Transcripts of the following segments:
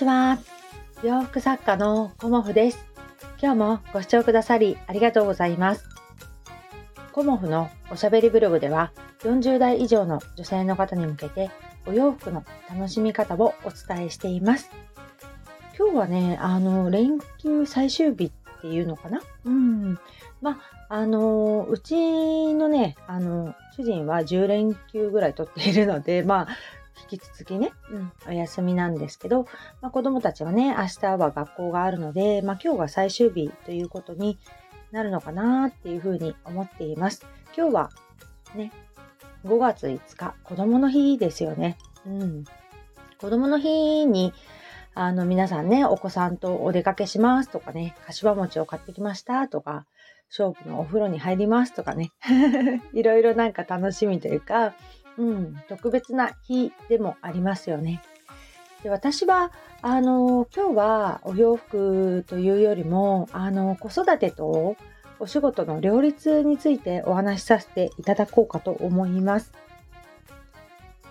ちは。洋服作家のコモフです。今日もご視聴くださりありがとうございます。コモフのおしゃべりブログでは40代以上の女性の方に向けてお洋服の楽しみ方をお伝えしています。今日はね、あの、連休最終日っていうのかな？うん。まあ、あの、うちのね、あの、主人は10連休ぐらい取っているので、まあ、引き続きね、うん、お休みなんですけど、まあ、子供たちはね、明日は学校があるので、まあ、今日が最終日ということになるのかなっていうふうに思っています。今日はね、5月5日、子供の日ですよね。うん。子供の日に、あの、皆さんね、お子さんとお出かけしますとかね、柏餅を買ってきましたとか、勝負のお風呂に入りますとかね、いろいろなんか楽しみというか、うん、特別な日でもありますよね。で私はあの今日はお洋服というよりもあの子育てとお仕事の両立についてお話しさせていただこうかと思います。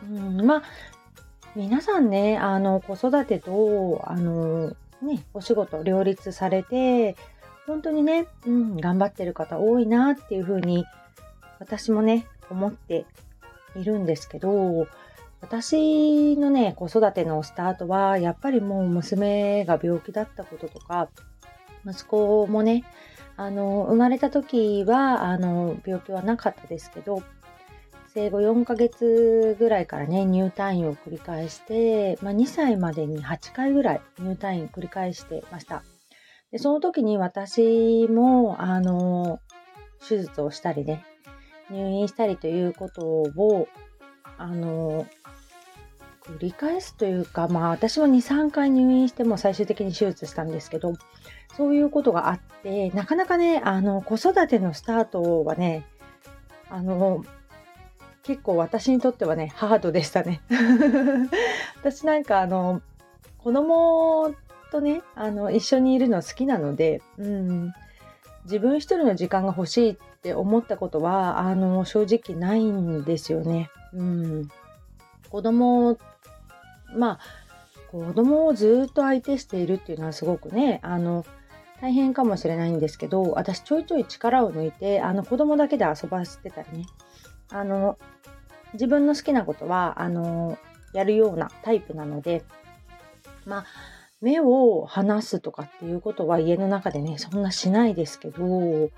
うん、まあ皆さんねあの子育てとあのねお仕事両立されて本当にね、うん、頑張ってる方多いなっていうふうに私もね思っているんですけど、私のね、子育てのスタートは、やっぱりもう娘が病気だったこととか、息子もね、あの、生まれた時は、あの、病気はなかったですけど、生後4ヶ月ぐらいからね、入退院を繰り返して、まあ、2歳までに8回ぐらい入退院繰り返してました。で、その時に私も、あの、手術をしたりね、入院したりということを、あの、繰り返すというか、まあ私も2、3回入院しても最終的に手術したんですけど、そういうことがあって、なかなかね、あの、子育てのスタートはね、あの、結構私にとってはね、ハードでしたね。私なんかあの、子供とね、あの、一緒にいるの好きなので、うん、自分一人の時間が欲しいっって思ったことは、あの、正直ないんですよね。うん。子供、まあ、子供をずっと相手しているっていうのはすごくね、あの、大変かもしれないんですけど、私ちょいちょい力を抜いて、あの、子供だけで遊ばせてたりね、あの、自分の好きなことは、あの、やるようなタイプなので、まあ、目を離すとかっていうことは家の中でね、そんなしないですけど、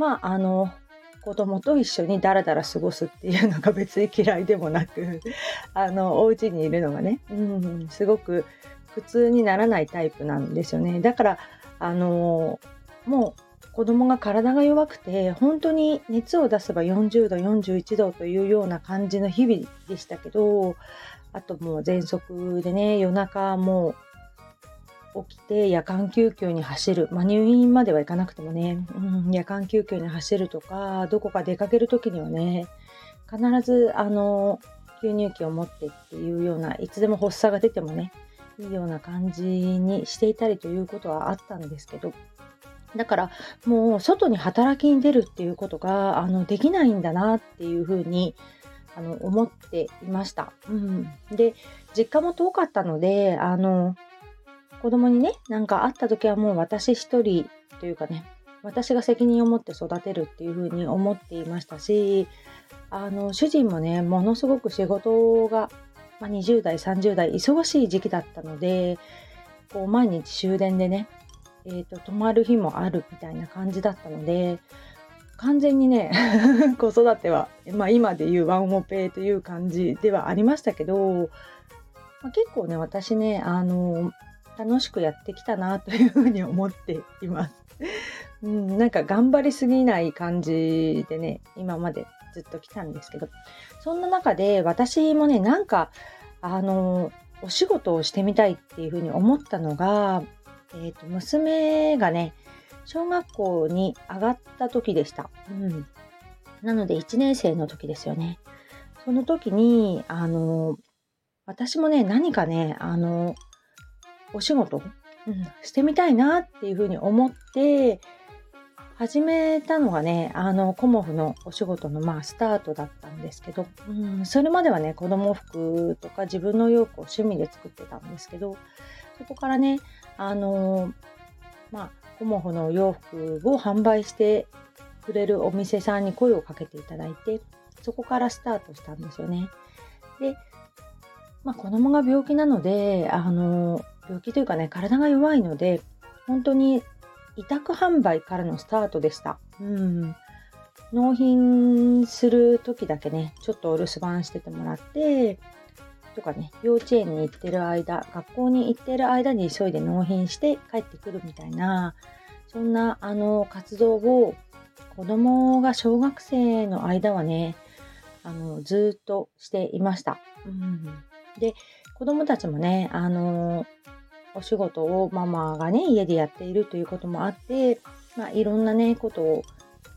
まあ、あの、子供と一緒にダラダラ過ごすっていうのが別に嫌いでもなく、あの、お家にいるのがね、うん、すごく普通にならないタイプなんですよね。だから、あの、もう子供が体が弱くて、本当に熱を出せば40度、41度というような感じの日々でしたけど、あともう喘息でね、夜中もう起きて夜間救急に走る、まあ、入院までは行かなくてもね、うん、夜間救急に走るとかどこか出かける時にはね必ずあの吸入器を持ってっていうようないつでも発作が出てもねいいような感じにしていたりということはあったんですけど。だからもう外に働きに出るっていうことがあのできないんだなっていうふうにあの思っていました。うん、で実家も遠かったのであの子供にね、なんか会った時はもう私一人というかね、私が責任を持って育てるっていうふうに思っていましたし、あの、主人もね、ものすごく仕事が、まあ、20代、30代、忙しい時期だったので、こう、毎日終電でね、え、ー、と、泊まる日もあるみたいな感じだったので、完全にね、子育ては、まあ今で言うワンオペという感じではありましたけど、まあ、結構ね、私ね、あの、楽しくやってきたなというふうに思っています。うん、なんか頑張りすぎない感じでね、今までずっと来たんですけど、そんな中で私もね、なんか、あの、お仕事をしてみたいっていうふうに思ったのが、えっ、ー、と、娘がね、小学校に上がった時でした。うん。なので1年生の時ですよね。その時に、あの、私もね、何かね、あの、お仕事、うん、してみたいなっていうふうに思って始めたのがねあのコモフのお仕事のまあスタートだったんですけど、うん、それまではね子供服とか自分の洋服を趣味で作ってたんですけどそこからね、あのまあ、コモフのお洋服を販売してくれるお店さんに声をかけていただいて、そこからスタートしたんですよね。で、まあ、子供が病気なので、あの、病気というかね、体が弱いので、本当に委託販売からのスタートでした。うん。納品する時だけね、ちょっとお留守番しててもらって、とかね、幼稚園に行ってる間、学校に行ってる間に急いで納品して帰ってくるみたいな、そんなあの活動を子供が小学生の間はね、あのずっとしていました。うん、で、子供たちもね、あのお仕事をママがね、家でやっているということもあって、まあ、いろんなね、ことを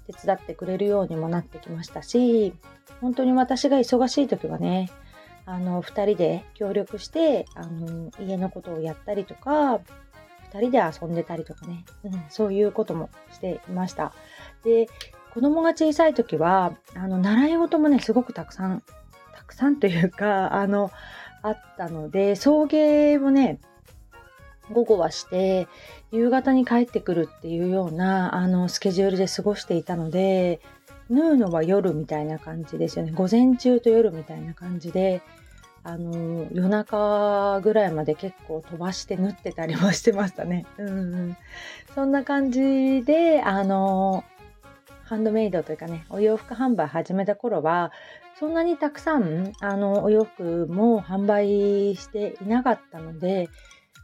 手伝ってくれるようにもなってきましたし、本当に私が忙しい時はね、あの、二人で協力して、あの、家のことをやったりとか、二人で遊んでたりとかね、うん、そういうこともしていました。で、子供が小さい時は、あの、習い事もね、すごくたくさん、たくさんというか、あの、あったので、送迎をね、午後はして、夕方に帰ってくるっていうような、あの、スケジュールで過ごしていたので、縫うのは夜みたいな感じですよね。午前中と夜みたいな感じで、あの、夜中ぐらいまで結構飛ばして縫ってたりもしてましたね。うん、そんな感じで、あの、ハンドメイドというかね、お洋服販売始めた頃は、そんなにたくさん、あの、お洋服も販売していなかったので、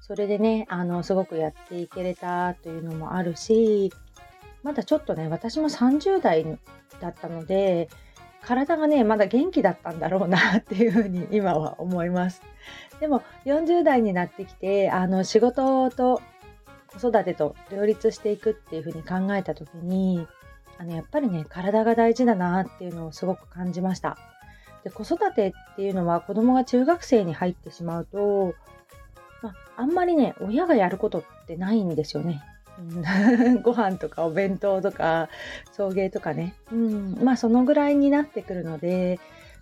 それでね、あの、すごくやっていけれたというのもあるし、まだちょっとね、私も30代だったので、体がね、まだ元気だったんだろうなっていうふうに今は思います。でも40代になってきて、あの仕事と子育てと両立していくっていうふうに考えた時に、あのやっぱりね、体が大事だなっていうのをすごく感じました。で子育てっていうのは子供が中学生に入ってしまうと、まあ、あんまりね、親がやることってないんですよね。ご飯とかお弁当とか送迎とかね、うん、まあそのぐらいになってくるので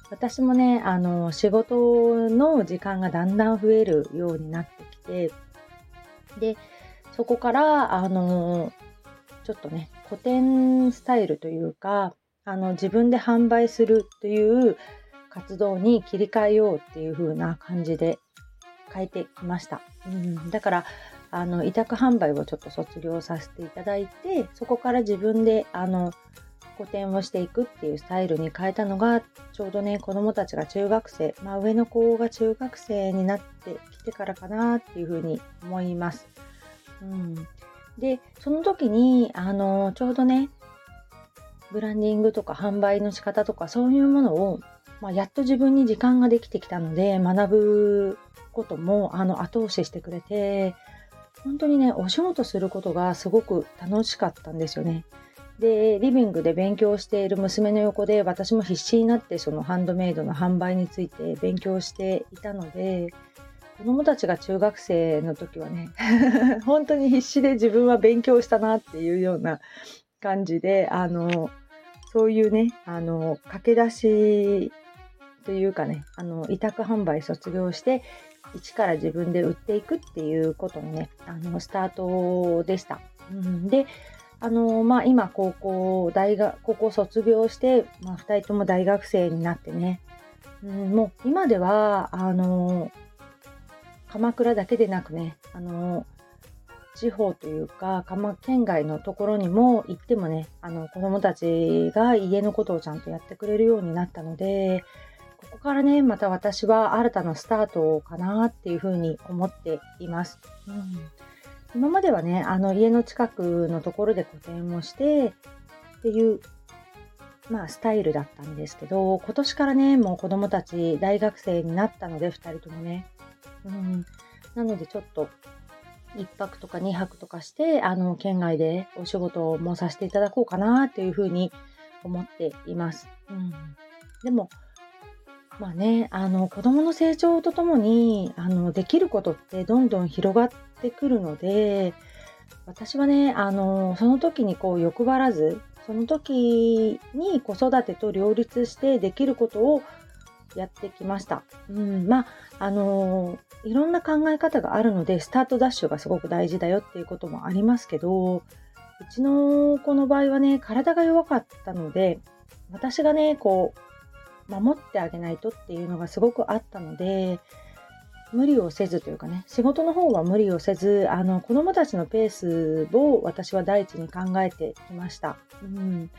私もねあの仕事の時間がだんだん増えるようになってきてでそこからあのちょっとね古典スタイルというかあの自分で販売するという活動に切り替えようっていう風な感じで変えてきました。うん、だからあの委託販売をちょっと卒業させていただいてそこから自分であの個展をしていくっていうスタイルに変えたのがちょうどね子どもたちが中学生、まあ、上の子が中学生になってきてからかなっていうふうに思います。うん、でその時にあのちょうどねブランディングとか販売の仕方とかそういうものを、まあ、やっと自分に時間ができてきたので学ぶこともあの後押ししてくれて本当にね、お仕事することがすごく楽しかったんですよね。で、リビングで勉強している娘の横で私も必死になってそのハンドメイドの販売について勉強していたので、子供たちが中学生の時はね、本当に必死で自分は勉強したなっていうような感じで、あの、そういうね、あの、駆け出しというかね、あの、委託販売卒業して、一から自分で売っていくっていうことのね、あの、スタートでした。うん、で、あの、まあ、今、高校、大学、高校卒業して、まあ、二人とも大学生になってね、うん、もう今では、あの、鎌倉だけでなくね、あの、地方というか、鎌県外のところにも行ってもね、あの、子供たちが家のことをちゃんとやってくれるようになったので、ここからね、また私は新たなスタートかなっていうふうに思っています。うん、今まではね、あの家の近くのところで個展をしてっていう、まあスタイルだったんですけど、今年からね、もう子供たち大学生になったので、2人ともね。うん、なのでちょっと1泊とか2泊とかして、あの、県外でお仕事もさせていただこうかなっていうふうに思っています。うん、でも、まあね、あの子供の成長とともにあのできることってどんどん広がってくるので私はねあのその時にこう欲張らずその時に子育てと両立してできることをやってきました。うん、まあ、あの、いろんな考え方があるので、スタートダッシュがすごく大事だよっていうこともありますけど、うちの子の場合はね、体が弱かったので、私がね、こう、守ってあげないとっていうのがすごくあったので、無理をせずというかね、仕事の方は無理をせず、あの、子供たちのペースを私は第一に考えてきました。うん。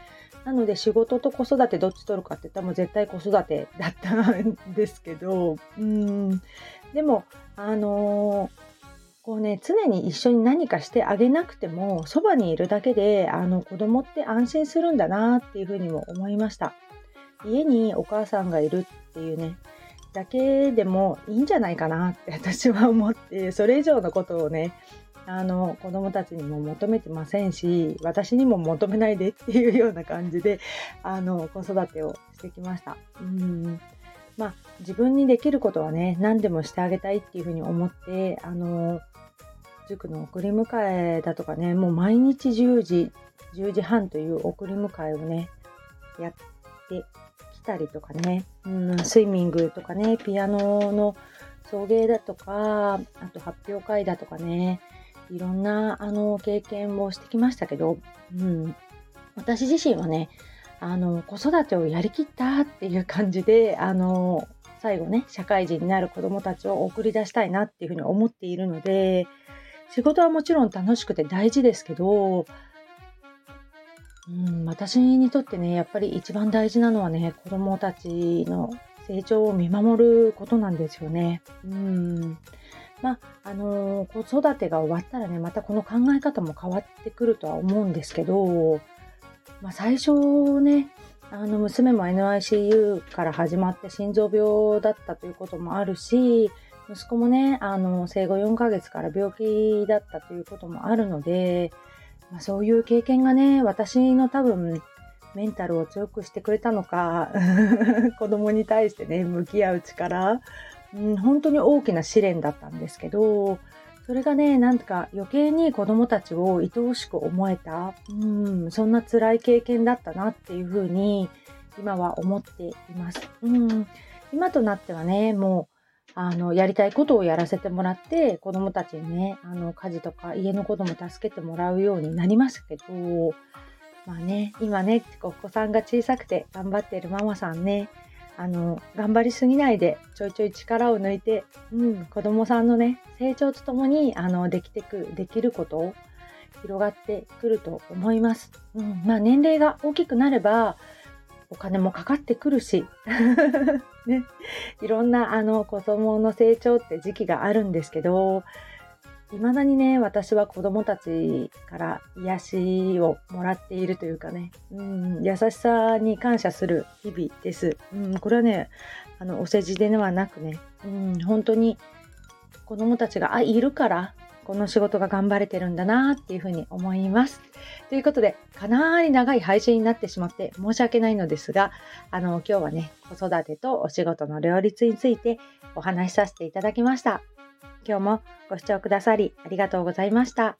なので仕事と子育てどっち取るかって言ったらもう絶対子育てだったんですけど、うん。でも、あの、こうね、常に一緒に何かしてあげなくても、そばにいるだけで、あの、子供って安心するんだなっていうふうにも思いました。家にお母さんがいるっていうね、だけでもいいんじゃないかなって私は思ってそれ以上のことをねあの子供たちにも求めてませんし私にも求めないでっていうような感じであの子育てをしてきました。うんまあ、自分にできることはね何でもしてあげたいっていうふうに思ってあの塾の送り迎えだとかねもう毎日10時10時半という送り迎えをねやってたりとかね、うん、スイミングとかね、ピアノの送迎だとか、あと発表会だとかね、いろんなあの経験をしてきましたけど、うん、私自身はね、あの子育てをやりきったっていう感じで、あの最後ね、社会人になる子どもたちを送り出したいなっていうふうに思っているので、仕事はもちろん楽しくて大事ですけど、うん、私にとってね、やっぱり一番大事なのはね、子供たちの成長を見守ることなんですよね。うん。まあ、あのー、子育てが終わったらね、またこの考え方も変わってくるとは思うんですけど、まあ、最初ね、あの、娘も NICU から始まって心臓病だったということもあるし、息子もね、あの、生後4ヶ月から病気だったということもあるので、まあ、そういう経験がね、私の多分、メンタルを強くしてくれたのか、子供に対してね、向き合う力、うん、本当に大きな試練だったんですけど、それがね、なんか余計に子供たちを愛おしく思えた、うん、そんな辛い経験だったなっていうふうに、今は思っています。うん、今となってはね、もう、あの、やりたいことをやらせてもらって、子供たちにね、あの、家事とか家のことも助けてもらうようになりましたけど、まあね、今ね、お子さんが小さくて頑張っているママさんね、あの、頑張りすぎないで、ちょいちょい力を抜いて、うん、子供さんのね、成長とともに、あの、できてく、できることを広がってくると思います。うん、まあ年齢が大きくなれば、お金もかかってくるし、ね、いろんなあの子供の成長って時期があるんですけど、未だにね、私は子供たちから癒しをもらっているというかね、うん、優しさに感謝する日々です。うん、これはね、あのお世辞ではなくね、うん、本当に子供たちがあいるからこの仕事が頑張れてるんだなっていうふうに思います。ということで、かなり長い配信になってしまって申し訳ないのですが、あの、今日はね、子育てとお仕事の両立についてお話しさせていただきました。今日もご視聴くださりありがとうございました。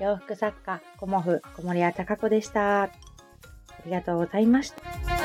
洋服作家、コモフ、小森屋隆子でした。ありがとうございました。